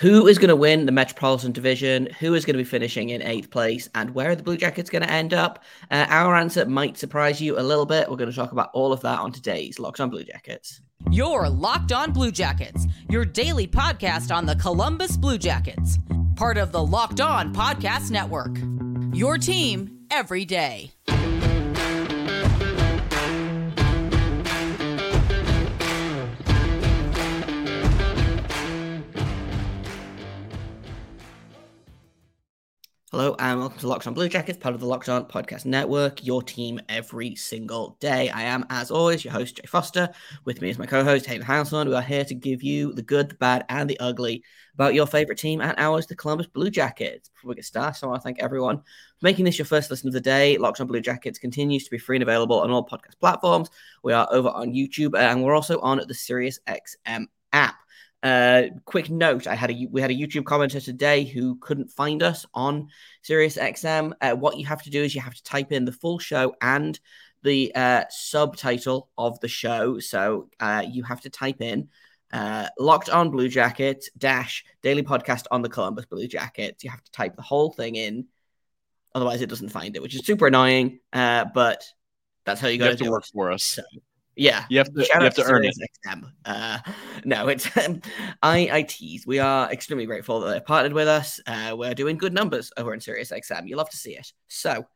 Who is going to win the Metropolitan Division? Who is going to be finishing in eighth place? And where are the Blue Jackets going to end up? Uh, our answer might surprise you a little bit. We're going to talk about all of that on today's Locked On Blue Jackets. Your Locked On Blue Jackets, your daily podcast on the Columbus Blue Jackets, part of the Locked On Podcast Network. Your team every day. Hello and welcome to Locked On Blue Jackets, part of the Locked On Podcast Network, your team every single day. I am, as always, your host, Jay Foster. With me is my co host, Hayden Houseland. We are here to give you the good, the bad, and the ugly about your favorite team and ours, the Columbus Blue Jackets. Before we get started, I want to thank everyone for making this your first listen of the day. Locked On Blue Jackets continues to be free and available on all podcast platforms. We are over on YouTube and we're also on the SiriusXM app. Uh, quick note: I had a we had a YouTube commenter today who couldn't find us on SiriusXM. Uh, what you have to do is you have to type in the full show and the uh, subtitle of the show. So uh, you have to type in uh, "Locked on Blue Jacket" dash daily podcast on the Columbus Blue Jackets. You have to type the whole thing in, otherwise it doesn't find it, which is super annoying. Uh, but that's how you got to work it. for us. So, yeah, you have to, you have to, earn it. Uh, no, it's um, I, I tease. We are extremely grateful that they've partnered with us. Uh, we're doing good numbers over in Sirius XM. You love to see it. So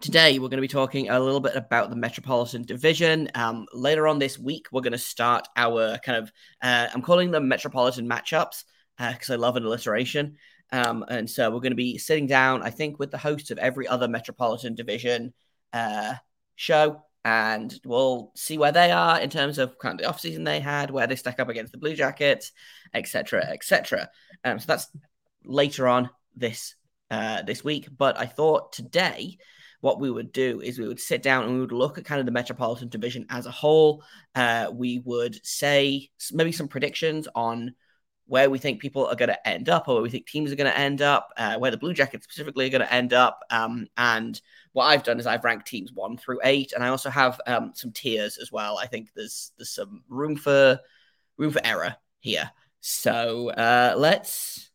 today we're going to be talking a little bit about the Metropolitan Division. Um, later on this week, we're going to start our kind of uh, I'm calling them Metropolitan matchups because uh, I love an alliteration. Um, and so we're going to be sitting down, I think, with the hosts of every other Metropolitan Division uh, show and we'll see where they are in terms of kind of the offseason they had, where they stack up against the Blue Jackets, etc., etc. Um, so that's later on this uh, this week. But I thought today what we would do is we would sit down and we would look at kind of the Metropolitan Division as a whole. Uh, we would say maybe some predictions on where we think people are going to end up or where we think teams are going to end up, uh, where the Blue Jackets specifically are going to end up. Um, and what I've done is I've ranked teams one through eight, and I also have um, some tiers as well. I think there's there's some room for room for error here. So uh, let's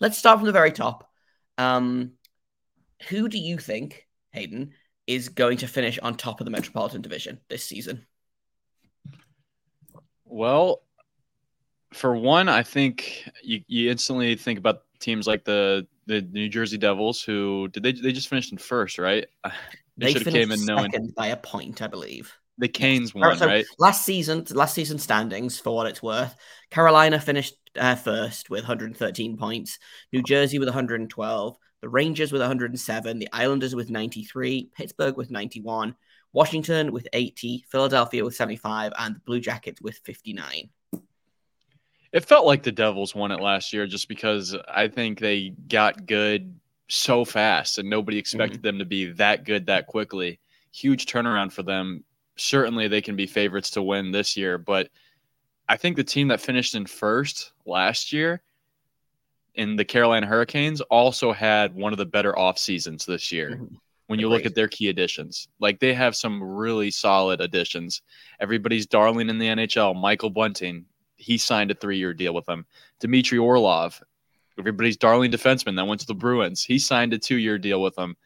let's start from the very top. Um, who do you think, Hayden, is going to finish on top of the Metropolitan Division this season? Well, for one, I think you, you instantly think about teams like the the New Jersey Devils, who did they they just finished in first, right? They, they should have came in knowing by a point, I believe. The Canes won, so right? Last season, last season standings for what it's worth. Carolina finished uh, first with 113 points. New Jersey with 112. The Rangers with 107. The Islanders with 93. Pittsburgh with 91. Washington with 80. Philadelphia with 75, and the Blue Jackets with 59. It felt like the Devils won it last year just because I think they got good so fast and nobody expected mm-hmm. them to be that good that quickly. Huge turnaround for them. Certainly they can be favorites to win this year, but I think the team that finished in first last year in the Carolina Hurricanes also had one of the better off seasons this year. Mm-hmm. When you look at their key additions, like they have some really solid additions. Everybody's darling in the NHL, Michael Bunting, he signed a three year deal with them. Dmitry Orlov, everybody's darling defenseman that went to the Bruins, he signed a two year deal with them.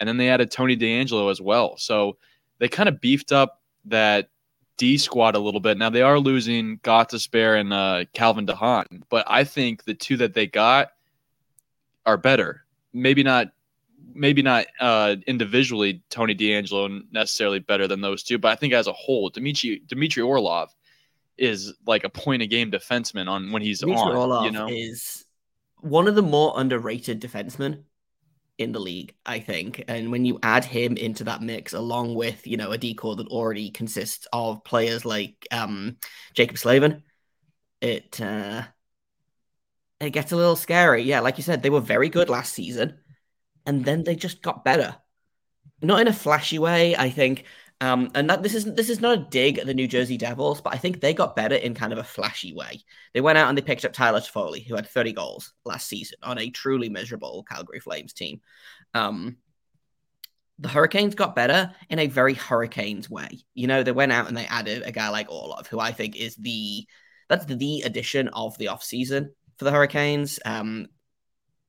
And then they added Tony DeAngelo as well. So they kind of beefed up that D squad a little bit. Now they are losing Gostisbehere and uh, Calvin DeHaan, but I think the two that they got are better. Maybe not, maybe not uh, individually. Tony DeAngelo necessarily better than those two, but I think as a whole, Dmitry Dmitry Orlov is like a point a game defenseman on when he's Dmitry on. Orlov you know, is one of the more underrated defensemen in the league, I think. And when you add him into that mix, along with you know a decor that already consists of players like um, Jaccob Slavin, it uh, it gets a little scary. Yeah, like you said, they were very good last season, and then they just got better. Not in a flashy way. I think um, and that this is this is not a dig at the New Jersey Devils, but I think they got better in kind of a flashy way. They went out and they picked up Tyler Toffoli, who had 30 goals last season on a truly miserable Calgary Flames team. Um, the Hurricanes got better in a very Hurricanes way. You know, they went out and they added a guy like Orlov, who I think is the that's the addition of the offseason for the Hurricanes. Um,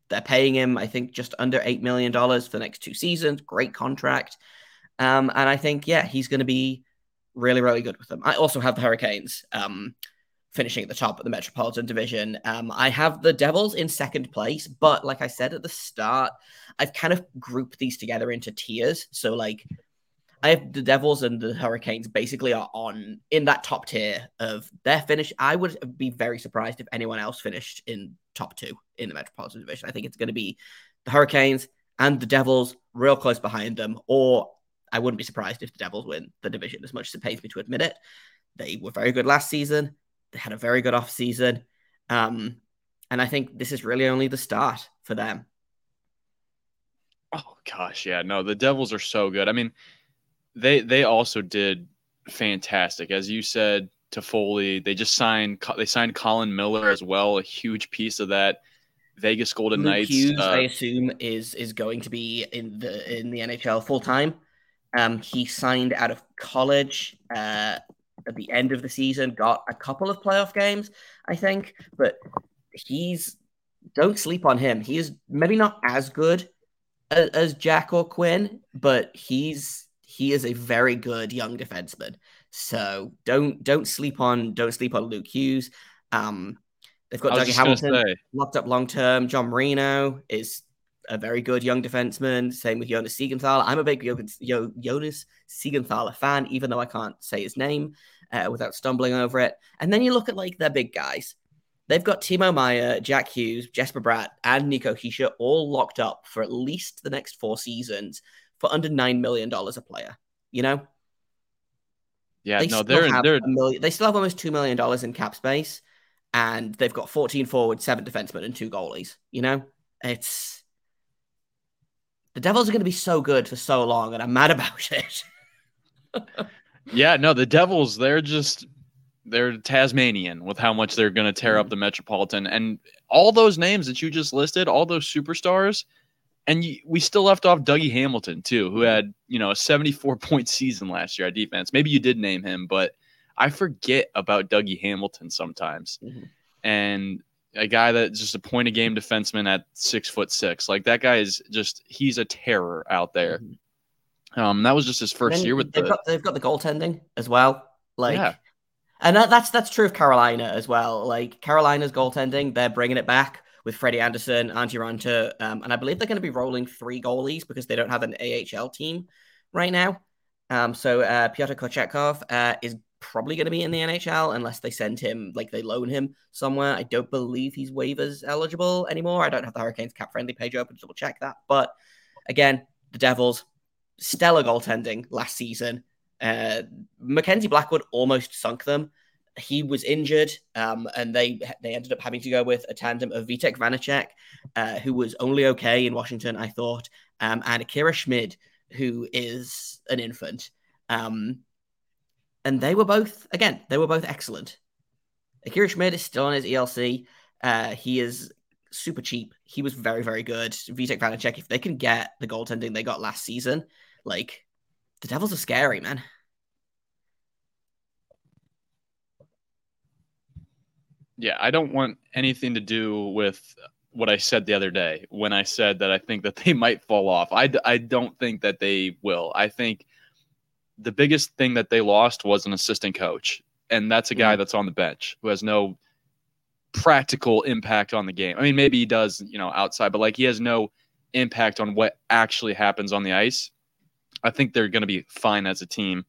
they're paying him, I think, just under $8 million for the next two seasons. Great contract. Um, and I think, yeah, he's going to be really, really good with them. I also have the Hurricanes um, finishing at the top of the Metropolitan Division. Um, I have the Devils in second place, but like I said at the start, I've kind of grouped these together into tiers. So, like, I have the Devils and the Hurricanes basically are on in that top tier of their finish. I would be very surprised if anyone else finished in top two in the Metropolitan Division. I think it's going to be the Hurricanes and the Devils real close behind them, or I wouldn't be surprised if the Devils win the division as much as it pains me to admit it. They were very good last season. They had a very good off season. Um, and I think this is really only the start for them. Oh gosh, yeah. No, the Devils are so good. I mean, they they also did fantastic. As you said, Toffoli, they just signed they signed Colin Miller as well, a huge piece of that. Vegas Golden Luke Knights. Hughes, uh, I assume, is is going to be in the in the NHL full time. Um, he signed out of college uh, at the end of the season, got a couple of playoff games, I think, but he's don't sleep on him. He is maybe not as good as, as Jack or Quinn, but he's he is a very good young defenseman. So don't don't sleep on don't sleep on Luke Hughes. Um, they've got Dougie Hamilton say, locked up long term. John Marino is a very good young defenseman. Same with Jonas Siegenthaler. I'm a big Jonas, Siegenthaler fan, even though I can't say his name uh, without stumbling over it. And then you look at like their big guys. They've got Timo Meier, Jack Hughes, Jesper Bratt, and Nico Hischier all locked up for at least the next four seasons for under nine million dollars a player. You know, yeah, they no, they're they're million, they still have almost two million dollars in cap space, and they've got 14 forwards, seven defensemen, and two goalies. You know, it's the Devils are going to be so good for so long, and I'm mad about it. yeah, no, the Devils, they're just they're Tasmanian with how much they're going to tear Mm-hmm. up the Metropolitan and all those names that you just listed, all those superstars. And you, we still left off Dougie Hamilton too, who had you know a 74 point season last year at defense. Maybe you did name him, but I forget about Dougie Hamilton sometimes. Mhm. And a guy that's just a point a game defenseman at six foot six, like that guy is just he's a terror out there. Um, that was just his first year with they've the got they've got the goaltending as well. Like, Yeah. and that, that's that's true of Carolina as well. Like Carolina's goaltending, they're bringing it back with Freddie Andersen, Antti Raanta, um, and I believe they're going to be rolling three goalies because they don't have an AHL team right now. Um, so uh, Pyotr Kochetkov uh, is probably going to be in the NHL unless they send him, like they loan him somewhere. I don't believe he's waivers eligible anymore. I don't have the Hurricanes cap friendly page open to double check that. But again, the Devils, stellar goaltending last season. Uh, Mackenzie Blackwood almost sunk them. He was injured, um, and they they ended up having to go with a tandem of Vitek Vanacek, uh, who was only okay in Washington, I thought, um, and Akira Schmid, who is an infant. Um, and they were both, again, they were both excellent. Akira Schmid is still on his ELC. Uh, he is super cheap. He was very, very good. Vitek Vanacek, if they can get the goaltending they got last season, like the Devils are scary, man. Yeah, I don't want anything to do with what I said the other day when I said that I think that they might fall off. I, I don't think that they will. I think the biggest thing that they lost was an assistant coach, and that's a guy mm-hmm. that's on the bench who has no practical impact on the game. I mean, maybe he does, you know, outside, but like he has no impact on what actually happens on the ice. I think they're going to be fine as a team.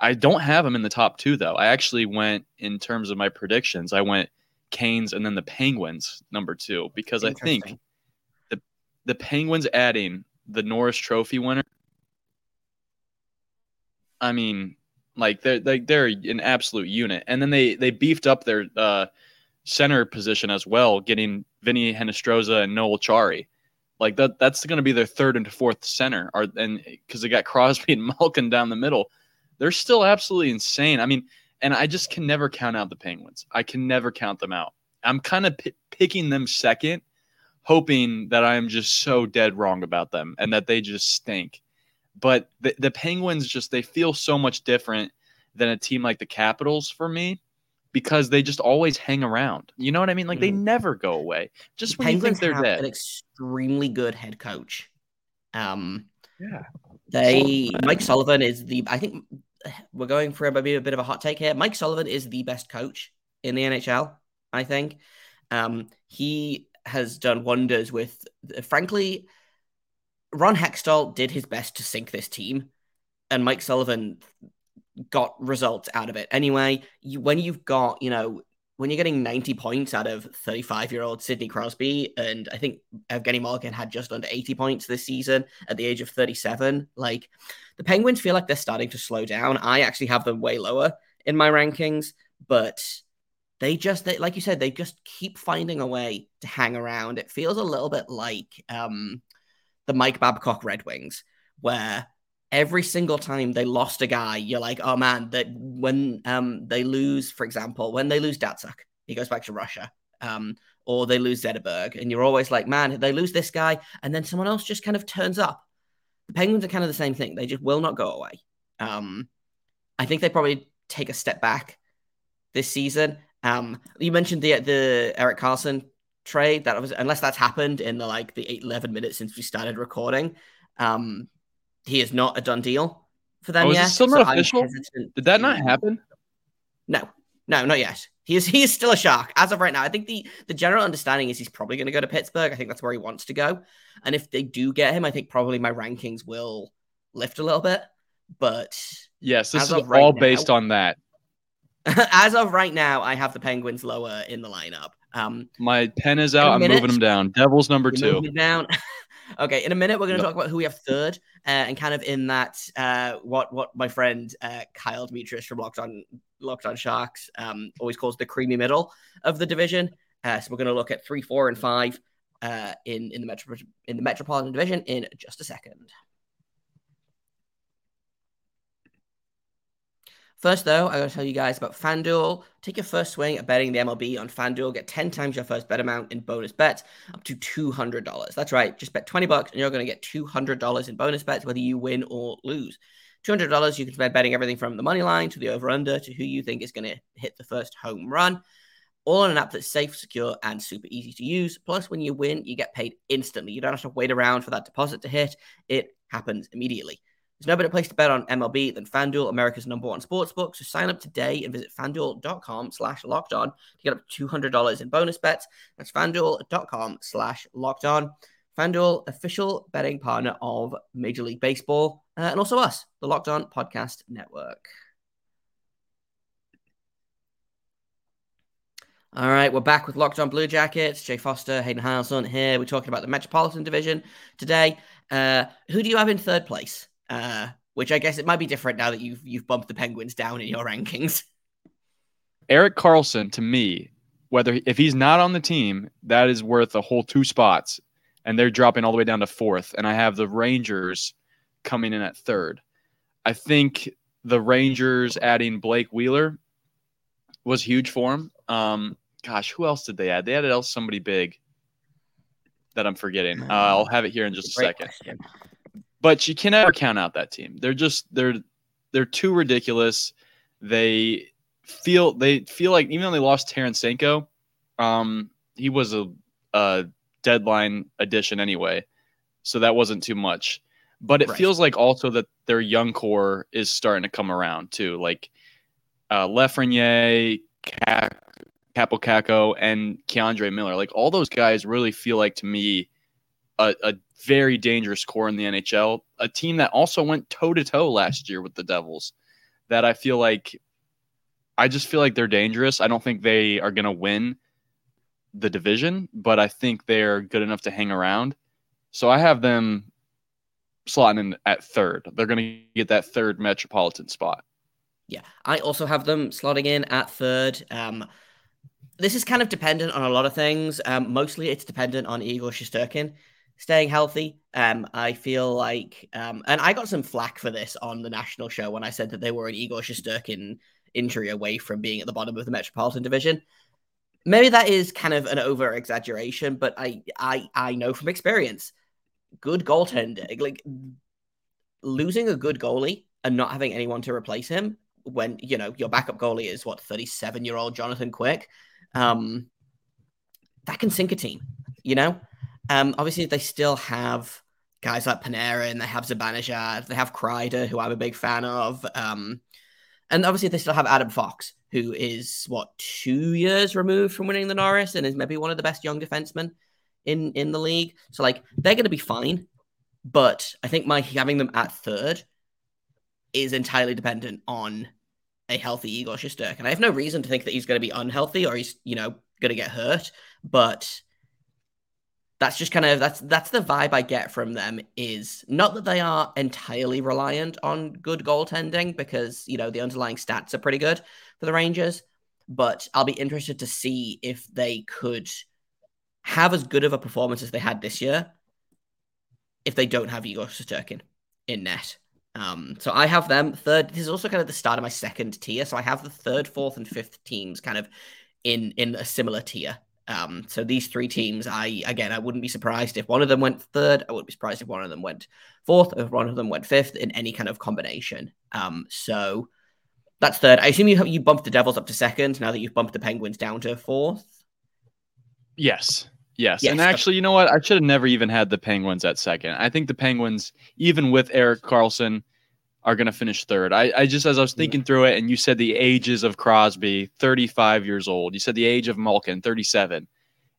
I don't have them in the top two though. I actually went in terms of my predictions. I went Canes and then the Penguins number two because I think the the Penguins adding the Norris Trophy winner. I mean, like they're they, they're an absolute unit, and then they they beefed up their uh, center position as well, getting Vinnie Hinostroza and Noel Acciari. Like that that's going to be their third and fourth center, or and because they got Crosby and Malkin down the middle, they're still absolutely insane. I mean, and I just can never count out the Penguins. I can never count them out. I'm kind of p- picking them second, hoping that I'm just so dead wrong about them and that they just stink. But the, the Penguins just they feel so much different than a team like the Capitals for me. because they just always hang around. You know what I mean? Like they Mhm. never go away. Just when you Penguins think they're have dead. an extremely good head coach. Um, Yeah. they Mike Sullivan is the I think we're going for maybe a bit of a hot take here. Mike Sullivan is the best coach in the NHL. I think um, he has done wonders with. Frankly, Ron Hextall did his best to sink this team, and Mike Sullivan got results out of it. Anyway, you, when you've got you know when you're getting 90 points out of 35 year old Sidney Crosby, and I think Evgeny Malkin had just under 80 points this season at the age of 37. Like the Penguins feel like they're starting to slow down. I actually have them way lower in my rankings, but they just, they, like you said, they just keep finding a way to hang around. It feels a little bit like um, the Mike Babcock Red Wings, where every single time they lost a guy, you're like, oh man, that when um they lose, for example, when they lose Datsyuk, he goes back to Russia. Um, or they lose Zetterberg, and you're always like, man, they lose this guy, and then someone else just kind of turns up. The Penguins are kind of the same thing; they just will not go away. Um, I think they probably take a step back this season. Um, you mentioned the the Erik Karlsson trade that was unless that's happened in the like the eight, 11 minutes since we started recording. Um, he is not a done deal for them Oh, yet. still not I'm official? Did that not happen? No, no, not yet. He is he is still a shark as of right now. I think the the general understanding is he's probably going to go to Pittsburgh. I think that's where he wants to go. And if they do get him, I think probably my rankings will lift a little bit. But Yes, this is right all now- based on that. as of right now, I have the Penguins lower in the lineup. Um, My pen is out. I'm minute. moving them down. Devils number two. down. okay, in a minute we're going to talk about who we have third, uh, and kind of in that uh, what what my friend uh, Kyle Demetrius from Locked On Locked On Sharks um, always calls the creamy middle of the division. Uh, so we're going to look at three, four, and five uh, in in the metro in the Metropolitan Division in just a second. First, though, I got to tell you guys about FanDuel. Take your first swing at betting the MLB on FanDuel. Get 10 times your first bet amount in bonus bets, up to $200. That's right. Just bet 20 bucks and you're going to get $200 in bonus bets, whether you win or lose. $200, you can spend betting everything from the money line to the over under to who you think is going to hit the first home run. All on an app that's safe, secure, and super easy to use. Plus, when you win, you get paid instantly. You don't have to wait around for that deposit to hit, it happens immediately. There's no better place to bet on MLB than FanDuel, America's number one sportsbook. So sign up today and visit fanduel.com slash locked on to get up to $200 in bonus bets. That's fanduel.com slash locked on. FanDuel, official betting partner of Major League Baseball, uh, and also us, the Locked On Podcast Network. All right, we're back with Locked On Blue Jackets. Jay Foster, Hayden Heilson here. We're talking about the Metropolitan Division today. Uh, who do you have in third place? Uh, which I guess it might be different now that you've you've bumped the Penguins down in your rankings. Erik Karlsson, to me, whether if he's not on the team, that is worth a whole two spots, and they're dropping all the way down to fourth. And I have the Rangers coming in at third. I think the Rangers adding Blake Wheeler was huge for him. Um, gosh, who else did they add? They added else somebody big that I'm forgetting. Uh, I'll have it here in just a Great second question. But you can never count out that team. They're just they're they're too ridiculous. They feel they feel like even though they lost Tarasenko, um, he was a, a deadline addition anyway, so that wasn't too much. But it Right. feels like also that their young core is starting to come around too, like uh, Lafreniere, Cap- Kaapo Kakko, and K'Andre Miller. Like all those guys really feel like to me a, a very dangerous core in the NHL. A team that also went toe to toe last year with the Devils. That I feel like, I just feel like they're dangerous. I don't think they are going to win the division, but I think they're good enough to hang around. So I have them slotting in at third. They're going to get that third metropolitan spot. Yeah, I also have them slotting in at third. Um, this is kind of dependent on a lot of things. Um, mostly, it's dependent on Igor Shesterkin staying healthy. Um, I feel like, um, and I got some flack for this on the national show when I said that they were an Igor Shesterkin injury away from being at the bottom of the Metropolitan Division. Maybe that is kind of an over exaggeration, but I, I, I know from experience, good goaltender, like losing a good goalie and not having anyone to replace him when you know your backup goalie is what 37 year old Jonathan Quick, um, that can sink a team. You know, um, obviously they still have guys like Panarin, they have Zibanejad, they have Kreider, who I'm a big fan of, um, and obviously they still have Adam Fox, who is what two years removed from winning the Norris and is maybe one of the best young defensemen in in the league. So like they're going to be fine, but I think my having them at third is entirely dependent on a healthy Igor. And I have no reason to think that he's going to be unhealthy or he's you know going to get hurt, but that's just kind of that's that's the vibe I get from them is not that they are entirely reliant on good goaltending because you know the underlying stats are pretty good for the Rangers, but I'll be interested to see if they could have as good of a performance as they had this year if they don't have Igor Shesterkin in net. Um, so I have them third. This is also kind of the start of my second tier. So I have the third, fourth, and fifth teams kind of in in a similar tier. Um, so these three teams, I again, I wouldn't be surprised if one of them went third. I wouldn't be surprised if one of them went fourth, if one of them went fifth in any kind of combination. Um, so that's third. I assume you have, you bumped the Devils up to second now that you've bumped the Penguins down to fourth. Yes. Yes. Yes, And actually, you know what? I should have never even had the Penguins at second. I think the Penguins, even with Erik Karlsson, are going to finish third. I, I just, as I was thinking through it, and you said the ages of Crosby, 35 years old. You said the age of Malkin, 37.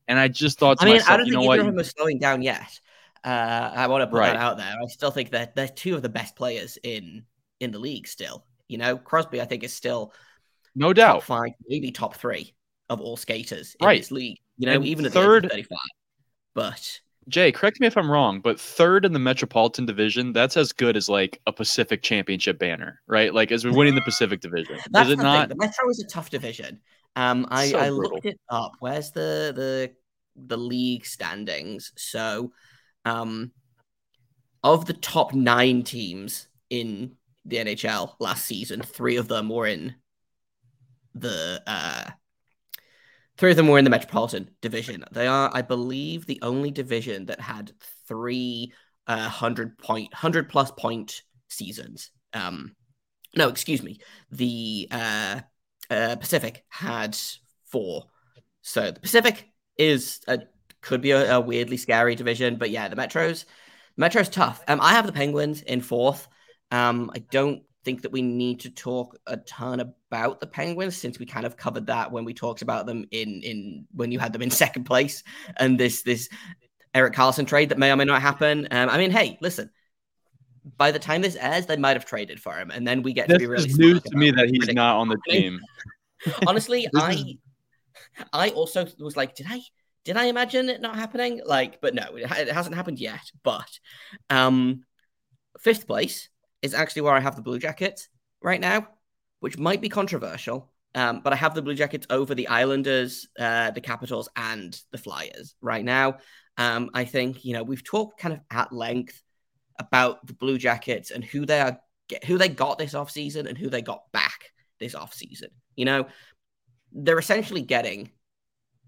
And I just thought to I mean, I don't you think know either what? of them are slowing down yet. Uh, I want to put Right. that out there. I still think that they're two of the best players in in the league. Still, you know, Crosby, I think is still No doubt. five, maybe top three of all skaters in Right. this league. You know, And even at third- the age of 35. But Jay, correct me if I'm wrong, but third in the Metropolitan Division, that's as good as like a Pacific Championship banner, right? Like as we're winning the Pacific Division. is it not? thing. The Metro is a tough division. Um, I, So I looked it up. Where's the the the league standings? So, um, of the top nine teams in the NHL last season, three of them were in the uh, three of them were in the Metropolitan Division. They are, I believe, the only division that had three uh, hundred point, hundred plus point seasons. Um, no, excuse me. The uh, uh, Pacific had four. So the Pacific is a could be a, a weirdly scary division, but yeah, the Metros, Metro's tough. Um, I have the Penguins in fourth. Um, I don't think that we need to talk a ton about the Penguins since we kind of covered that when we talked about them in in when you had them in second place and this this Erik Karlsson trade that may or may not happen. Um, I mean, hey, listen. By the time this airs, they might have traded for him, and then we get to be really news to me that he's not on the team. Honestly, I is- I also was like, did I did I imagine it not happening? Like, but no, it, it hasn't happened yet. But um, fifth place is actually where I have the Blue Jackets right now, which might be controversial. Um, but I have the Blue Jackets over the Islanders, uh, the Capitals, and the Flyers right now. Um, I think you know we've talked kind of at length about the Blue Jackets and who they are, get, who they got this offseason and who they got back this offseason. You know, they're essentially getting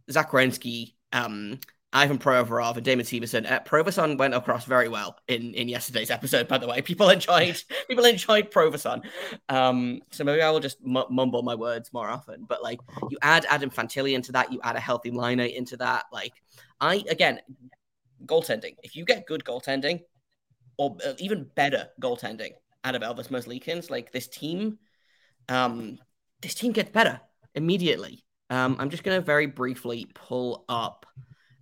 Zach Werenski, um, Ivan Provorov, and Damon Severson. Uh, Proverson went across very well in, in yesterday's episode, by the way. People enjoyed people enjoyed Proverson. Um, so maybe I will just mu- mumble my words more often. But like, you add Adam Fantilli into that, you add a healthy Laine into that. Like, I again, goaltending. If you get good goaltending, or uh, even better goaltending out of Elvis Merzlikins, like this team, um, this team gets better immediately. Um, I'm just going to very briefly pull up.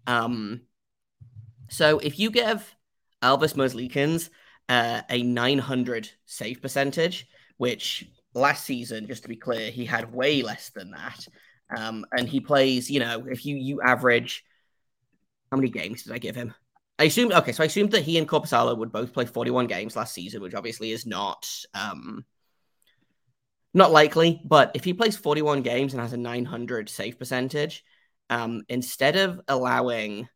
Um, so if you give Elvis Merzlikins uh, a 900 save percentage, which last season, just to be clear, he had way less than that. Um, and he plays, you know, if you you average, how many games did I give him? I assumed okay, so I assumed that he and Korpisalo would both play 41 games last season, which obviously is not um not likely, but if he plays 41 games and has a 900 save percentage, um, instead of allowing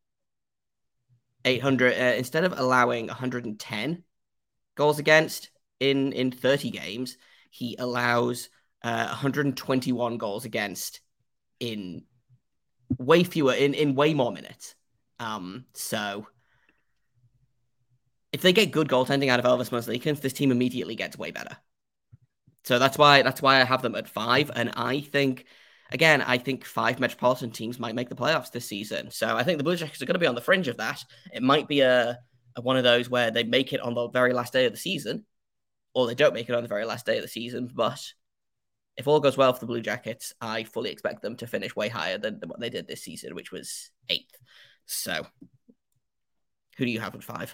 800, uh, instead of allowing 110 goals against in in 30 games, he allows uh, 121 goals against in way fewer in in way more minutes. Um, so if they get good goaltending out of Elvis Merzlikins, this team immediately gets way better. So that's why that's why I have them at five, and I think. Again, I think five metropolitan teams might make the playoffs this season. So I think the Blue Jackets are going to be on the fringe of that. It might be a, a one of those where they make it on the very last day of the season, or they don't make it on the very last day of the season. But if all goes well for the Blue Jackets, I fully expect them to finish way higher than, than what they did this season, which was eighth. So, who do you have at five?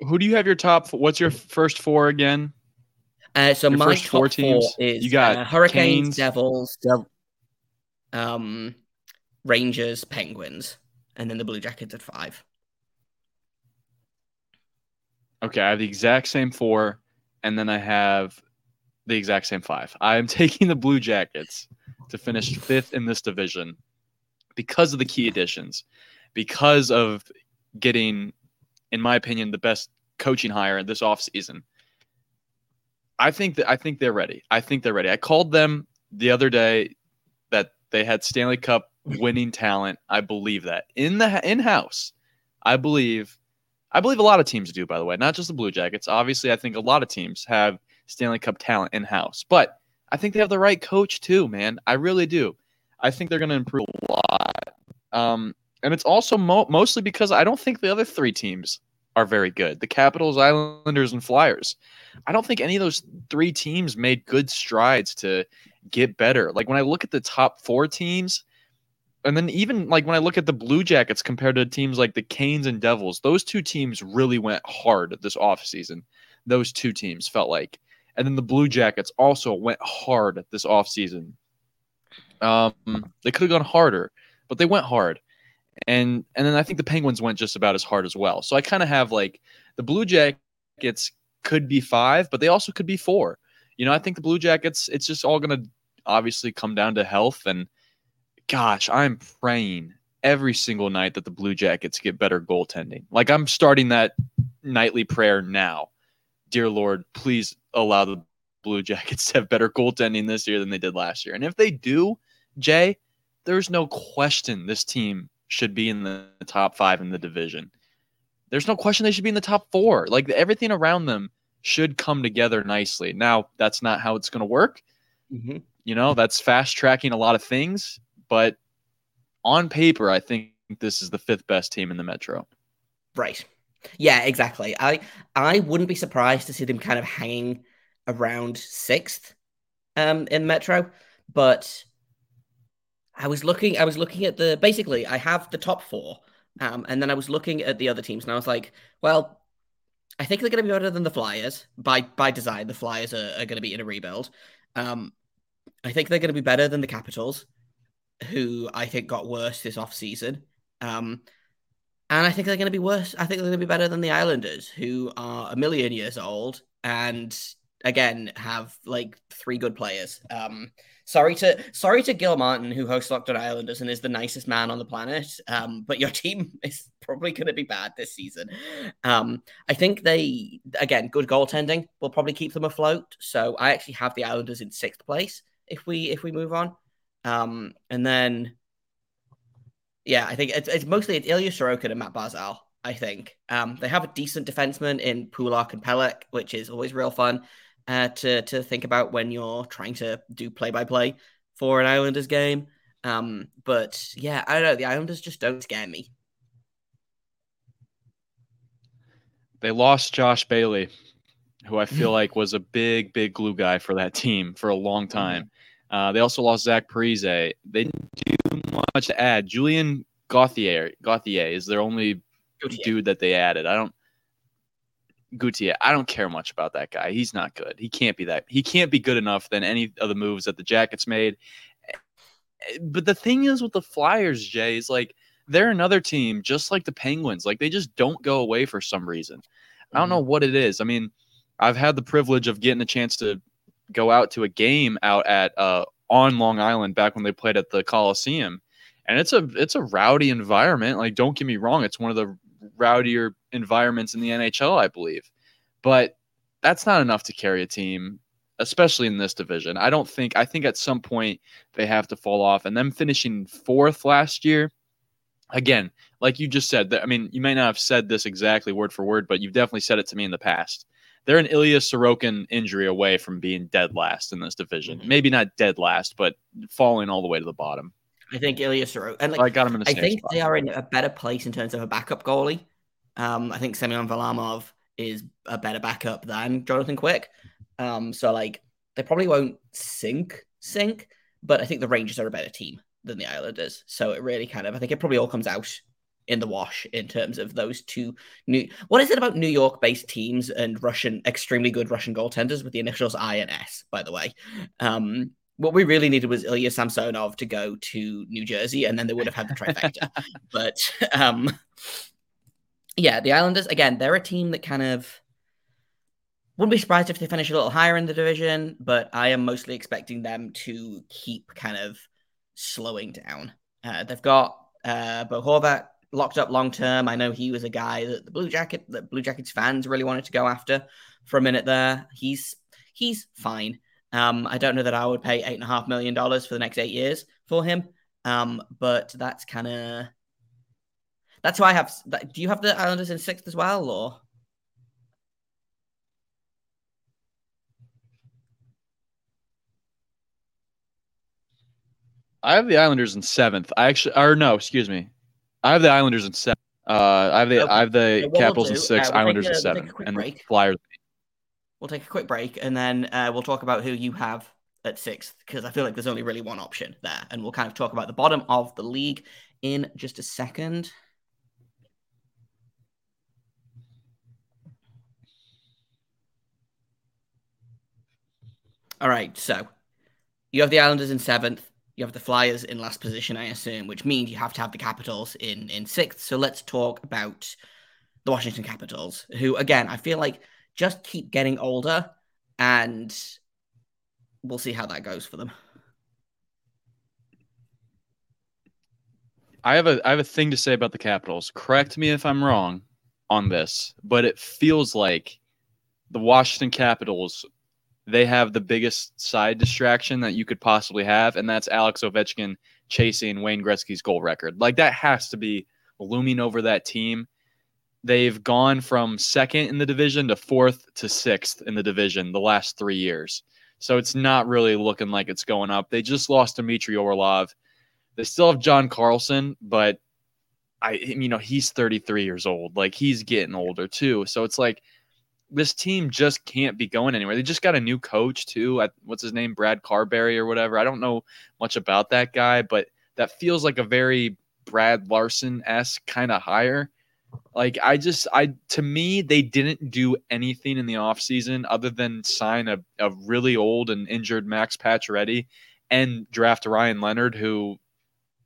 Who do you have your top? What's your first four again? Uh, so Your my first top four four is You got uh, Hurricanes, Canes, Devils, um, Rangers, Penguins, and then the Blue Jackets at five. Okay, I have the exact same four, and then I have the exact same five. I am taking the Blue Jackets to finish fifth in this division because of the key additions, because of getting, in my opinion, the best coaching hire this offseason. I think that I think they're ready. I think they're ready. I called them the other day that they had Stanley Cup winning talent. I believe that in the in house. I believe I believe a lot of teams do, by the way, not just the Blue Jackets. Obviously, I think a lot of teams have Stanley Cup talent in house, but I think they have the right coach too, man. I really do. I think they're going to improve a lot. Um, and it's also mo- mostly because I don't think the other three teams are very good the Capitals, Islanders, and Flyers. I don't think any of those three teams made good strides to get better. Like when I look at the top four teams, and then even like when I look at the Blue Jackets compared to teams like the Canes and Devils, those two teams really went hard this offseason. Those two teams felt like. And then the Blue Jackets also went hard this offseason. Um, they could have gone harder, but they went hard. And and then I think the Penguins went just about as hard as well. So I kind of have like the Blue Jackets could be five, but they also could be four. You know, I think the Blue Jackets, it's just all gonna obviously come down to health and gosh, I'm praying every single night that the Blue Jackets get better goaltending. Like I'm starting that nightly prayer now. Dear Lord, please allow the Blue Jackets to have better goaltending this year than they did last year. And if they do, Jay, there's no question this team should be in the top five in the division. There's no question they should be in the top four. Like everything around them should come together nicely. Now, that's not how it's going to work. Mm-hmm. You know, that's fast tracking a lot of things, but on paper, I think this is the fifth best team in the Metro. Right. Yeah, exactly. I I wouldn't be surprised to see them kind of hanging around sixth um in Metro, but I was looking I was looking at the basically I have the top four. Um, and then I was looking at the other teams and I was like, well, I think they're gonna be better than the Flyers by by design. The Flyers are, are gonna be in a rebuild. Um I think they're gonna be better than the Capitals, who I think got worse this off season. Um and I think they're going to be worse. I think they're going to be better than the Islanders, who are a million years old and again have like three good players. Um, sorry to sorry to Gil Martin, who hosts Locked On Islanders and is the nicest man on the planet. Um, but your team is probably going to be bad this season. Um, I think they again good goaltending will probably keep them afloat. So I actually have the Islanders in sixth place if we if we move on. Um, and then yeah, I think it's, it's mostly it's Ilya Sorokin and Mat Barzal. I think um, they have a decent defenseman in Pulock and Pelech, which is always real fun uh, to to think about when you're trying to do play by play for an Islanders game. Um, but yeah, I don't know. The Islanders just don't scare me. They lost Josh Bailey, who I feel like was a big, big glue guy for that team for a long time. Uh, they also lost Zach Parise. They didn't do much to add. Julien Gauthier, Gauthier is their only Gauthier. dude that they added. I don't Gautier. I don't care much about that guy. He's not good. He can't be that. He can't be good enough than any of the moves that the Jackets made. But the thing is with the Flyers, Jay, is like they're another team just like the Penguins. Like they just don't go away for some reason. I don't know what it is. I mean, I've had the privilege of getting a chance to go out to a game out at uh, on Long Island back when they played at the Coliseum, and it's a it's a rowdy environment. Like, don't get me wrong, it's one of the rowdier environments in the NHL, I believe, but that's not enough to carry a team, especially in this division. I don't think. I think at some point they have to fall off, and them finishing fourth last year. Again, like you just said, I mean, you may not have said this exactly word for word, but you've definitely said it to me in the past they're an Ilya Sorokin injury away from being dead last in this division. Mhm. Maybe not dead last, but falling all the way to the bottom. I think Ilya Sorokin, and like, I got him in the I think spot. they are in a better place in terms of a backup goalie. Um, I think Semyon Varlamov is a better backup than Jonathan Quick. Um, so like they probably won't sink sink, but I think the Rangers are a better team than the Islanders. So it really kind of I think it probably all comes out in the wash in terms of those two new what is it about New York based teams and Russian extremely good Russian goaltenders with the initials I and S, by the way. Um what we really needed was Ilya Samsonov to go to New Jersey, and then they would have had the trifecta. but um, yeah, the Islanders again, they're a team that kind of wouldn't be surprised if they finish a little higher in the division, but I am mostly expecting them to keep kind of slowing down. Uh, they've got uh, Bo Horvat locked up long term. I know he was a guy that the Blue Jacket, the Blue Jackets fans really wanted to go after for a minute there. He's he's fine. Um, I don't know that I would pay eight and a half million dollars for the next eight years for him. Um, but that's kind of that's who I have. Do you have the Islanders in sixth as well, or? I have the Islanders in seventh. I actually, or no, excuse me. I have the Islanders in seventh. Uh, I have the Okay. I have the So what we'll Capitals in six, uh, we'll Islanders in a- we'll a seven, quick and break. Flyers. We'll take a quick break and then uh, we'll talk about who you have at sixth because I feel like there's only really one option there, and we'll kind of talk about the bottom of the league in just a second. All right, so you have the Islanders in seventh. You have the Flyers in last position, I assume, which means you have to have the Capitals in in sixth. So let's talk about the Washington Capitals, who again I feel like just keep getting older, and we'll see how that goes for them. I have a I have a thing to say about the Capitals. Correct me if I'm wrong on this, but it feels like the Washington Capitals they have the biggest side distraction that you could possibly have, and that's Alex Ovechkin chasing Wayne Gretzky's goal record. Like that has to be looming over that team. They've gone from second in the division to fourth to sixth in the division the last three years. So it's not really looking like it's going up. They just lost Dmitry Orlov. They still have John Carlson, but I you know, he's 33 years old. Like he's getting older too. So it's like this team just can't be going anywhere. They just got a new coach too. At, what's his name? Brad Carbery or whatever. I don't know much about that guy, but that feels like a very Brad Larsen esque kind of hire. Like I just I to me they didn't do anything in the offseason other than sign a, a really old and injured Max Pacioretty and draft Ryan Leonard who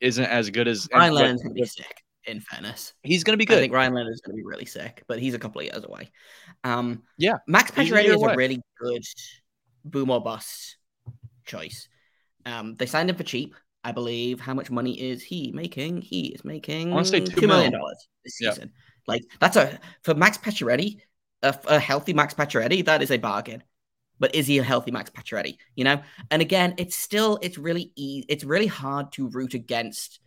isn't as good as Ryan Leonard's to be sick. In fairness, He's going to be good. I think Ryan Leonard is going to be really sick, but he's a couple of years away. Um, Yeah, Max Pacioretty is away. a really good boom or bust choice. Um, they signed him for cheap, I believe. How much money is he making? He is making I say two $2 million this Yeah. season. Like that's a for Max Pacioretty, a, a healthy Max Pacioretty. That is a bargain. But is he a healthy Max Pacioretty? You know, and again, it's still it's really e- it's really hard to root against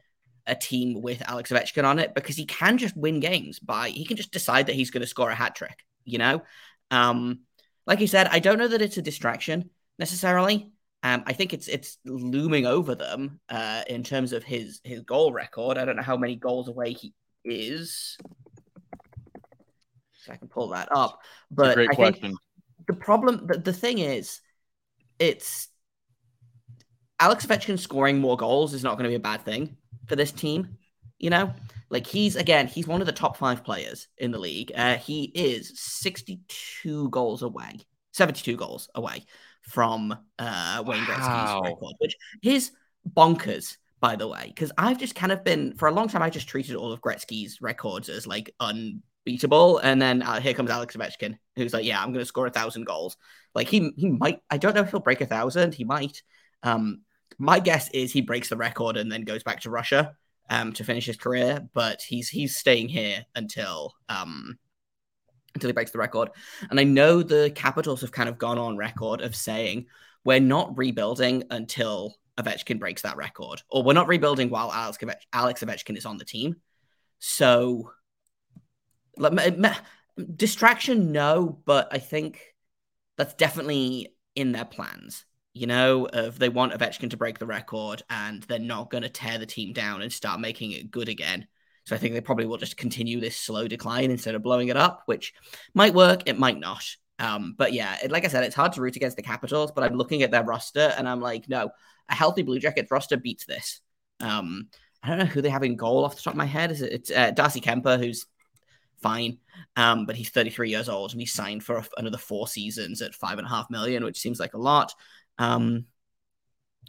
a team with Alex Ovechkin on it because he can just win games by he can just decide that he's going to score a hat trick. You know, um, like you said, I don't know that it's a distraction necessarily. Um, I think it's it's looming over them uh, in terms of his his goal record. I don't know how many goals away he is. So I can pull that up, but great I think the problem the, the thing is it's Alex Ovechkin scoring more goals is not going to be a bad thing for this team. You know, like he's again, he's one of the top five players in the league. Uh, he is 62 goals away, 72 goals away from uh, Wayne Gretzky's Wow. record, which is bonkers, by the way. Because I've just kind of been for a long time, I just treated all of Gretzky's records as like unbeatable, and then uh, here comes Alex Ovechkin, who's like, yeah, I'm going to score a thousand goals. Like he he might, I don't know if he'll break a thousand. He might. Um, my guess is he breaks the record and then goes back to Russia um, to finish his career, but he's he's staying here until um, until he breaks the record. And I know the Capitals have kind of gone on record of saying we're not rebuilding until Ovechkin breaks that record, or we're not rebuilding while Alex, Ovech- Alex Ovechkin is on the team. So, me- me- distraction, no, but I think that's definitely in their plans. You know, of they want Ovechkin to break the record and they're not going to tear the team down and start making it good again. So I think they probably will just continue this slow decline instead of blowing it up, which might work, it might not. Um, but yeah, it, like I said, it's hard to root against the Capitals, but I'm looking at their roster and I'm like, no, a healthy Blue Jackets roster beats this. Um, I don't know who they have in goal off the top of my head. Is it it's uh, Darcy Kuemper, who's fine, um, but he's 33 years old and he's signed for another four seasons at five and a half million, which seems like a lot. Um,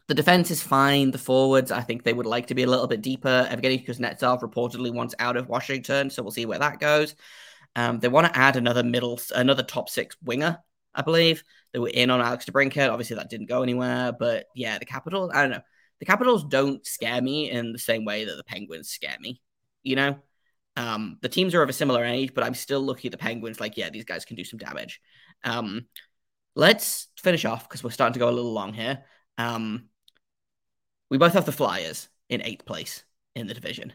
the defense is fine. The forwards, I think they would like to be a little bit deeper. Evgeny Kuznetsov reportedly wants out of Washington, so we'll see where that goes. Um, they want to add another middle, another top six winger, I believe. They were in on Alex DeBrincat. Obviously, that didn't go anywhere. But yeah, the Capitals, I don't know. The Capitals don't scare me in the same way that the Penguins scare me. You know, um, the teams are of a similar age, but I'm still looking at the Penguins like, yeah, these guys can do some damage. Um, let's finish off because we're starting to go a little long here. Um, we both have the Flyers in eighth place in the division,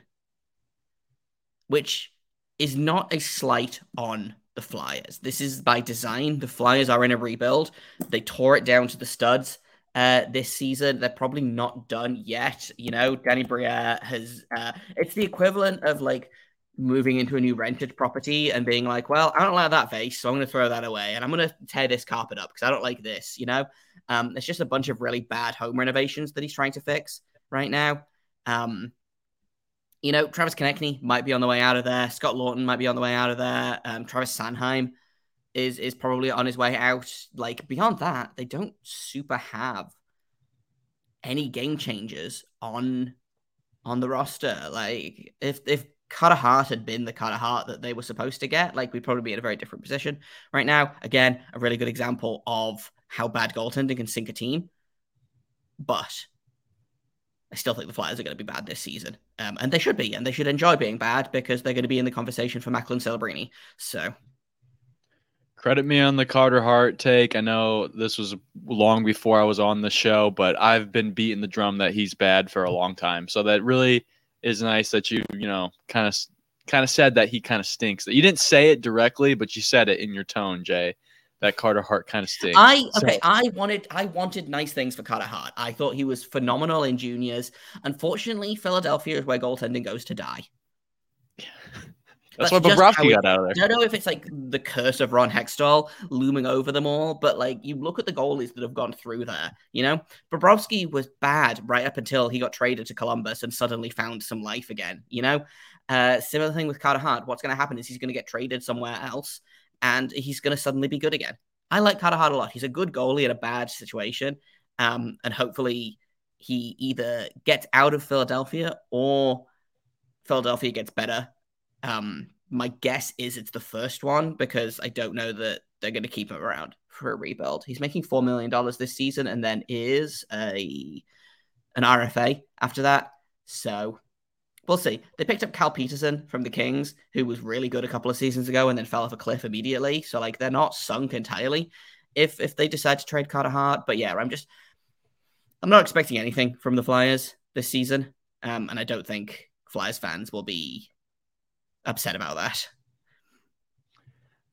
which is not a slight on the Flyers. This is by design. The Flyers are in a rebuild. They tore it down to the studs uh, this season. They're probably not done yet. You know, Danny Briere has. Uh, it's the equivalent of like moving into a new rented property and being like, well, I don't like that vase, so I'm going to throw that away and I'm going to tear this carpet up because I don't like this. You know, um, it's just a bunch of really bad home renovations that he's trying to fix right now. Um, you know, Travis Konecny might be on the way out of there. Scott Laughton might be on the way out of there. Um, Travis Sanheim is is probably on his way out. Like beyond that, they don't super have any game changers on on the roster. Like if if Carter Hart had been the Carter Hart that they were supposed to get, like we'd probably be in a very different position right now. Again, a really good example of how bad goaltending can sink a team. But I still think the Flyers are going to be bad this season. Um, and they should be, and they should enjoy being bad because they're going to be in the conversation for Macklin Celebrini. So credit me on the Carter Hart take. I know this was long before I was on the show, but I've been beating the drum that he's bad for a long time. So that really is nice that you, you know, kind of kind of said that he kind of stinks. You didn't say it directly, but you said it in your tone, Jay that Carter Hart kind of stinks. I okay, so, I wanted I wanted nice things for Carter Hart. I thought he was phenomenal in juniors. Unfortunately, Philadelphia is where goaltending goes to die. That's, That's why Bobrovsky got out of there. I don't know if it's like the curse of Ron Hextall looming over them all, but like you look at the goalies that have gone through there, you know, Bobrovsky was bad right up until he got traded to Columbus and suddenly found some life again, you know. Uh, similar thing with Carter Hart. What's going to happen is he's going to get traded somewhere else and he's going to suddenly be good again. I like Carter Hart a lot. He's a good goalie in a bad situation. Um, and hopefully he either gets out of Philadelphia or Philadelphia gets better. Um, my guess is it's the first one because I don't know that they're going to keep him around for a rebuild. He's making $4 million this season and then is a an RFA after that. So we'll see. They picked up Cal Petersen from the Kings, who was really good a couple of seasons ago and then fell off a cliff immediately. So like they're not sunk entirely if if they decide to trade Carter Hart. But yeah, I'm just I'm not expecting anything from the Flyers this season. Um, and I don't think Flyers fans will be upset about that.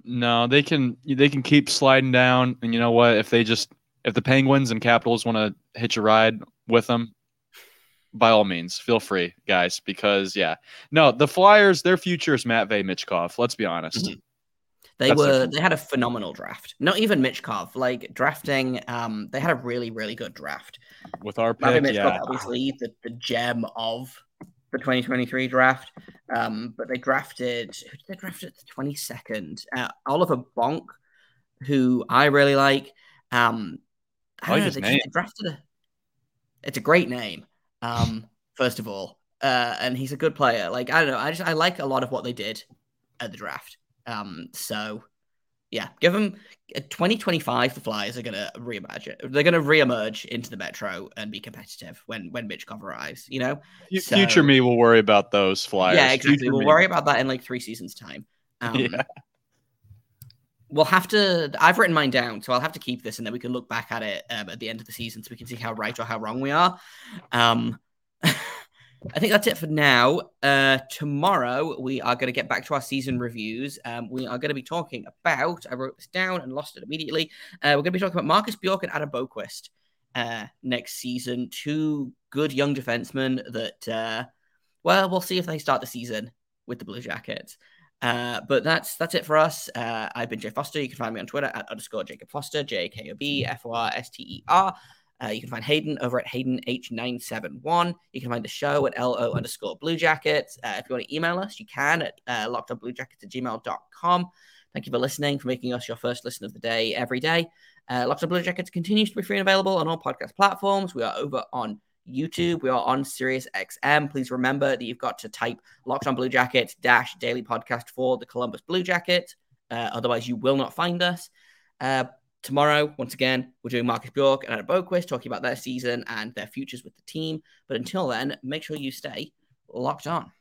No, they can they can keep sliding down, and you know what? If they just if the Penguins and Capitals want to hitch a ride with them, by all means, feel free, guys, because yeah, no, the Flyers, their future is Matvey Michkov. Let's be honest. Mm-hmm. They That's were they had a phenomenal draft. Not even Michkov, like drafting. Um, they had a really really good draft with our pick. Michkov, yeah. obviously the, the gem of the 2023 draft. Um, but they drafted who did they draft at the 22nd? Uh, Oliver Bonk, who I really like. Um, I, I like know, they, they drafted a. It's a great name. Um, first of all, uh, and he's a good player. Like I don't know, I just I like a lot of what they did at the draft. Um, so yeah, give them uh, 2025. The Flyers are gonna reimagine. They're gonna reemerge into the Metro and be competitive when when Michkov arrives. You know, so, future me will worry about those Flyers. Yeah, exactly. Future we'll me. worry about that in like three seasons time. Um, yeah. We'll have to. I've written mine down, so I'll have to keep this, and then we can look back at it um, at the end of the season, so we can see how right or how wrong we are. Um, I think that's it for now. Uh, tomorrow we are going to get back to our season reviews. Um, we are going to be talking about. I wrote this down and lost it immediately. Uh, we're going to be talking about Marcus Bjork and Adam Boqvist uh, next season. Two good young defensemen that, uh, well, we'll see if they start the season with the Blue Jackets. Uh, but that's that's it for us. Uh, I've been Jay Foster. You can find me on Twitter at underscore Jacob Foster, J K O B F O R S T E R. Uh, you can find Hayden over at Hayden H971. You can find the show at LO underscore Blue Jackets. Uh, if you want to email us, you can at uh, lockedonbluejackets at gmail.com. Thank you for listening, for making us your first listen of the day every day. Uh, Locked on Blue Jackets continues to be free and available on all podcast platforms. We are over on YouTube. We are on Sirius XM. Please remember that you've got to type Locked on Blue Jackets dash daily podcast for the Columbus Blue Jackets. Uh, otherwise, you will not find us. Uh, Tomorrow, once again, we're doing Marcus Bjork and Anna Boqvist talking about their season and their futures with the team. But until then, make sure you stay locked on.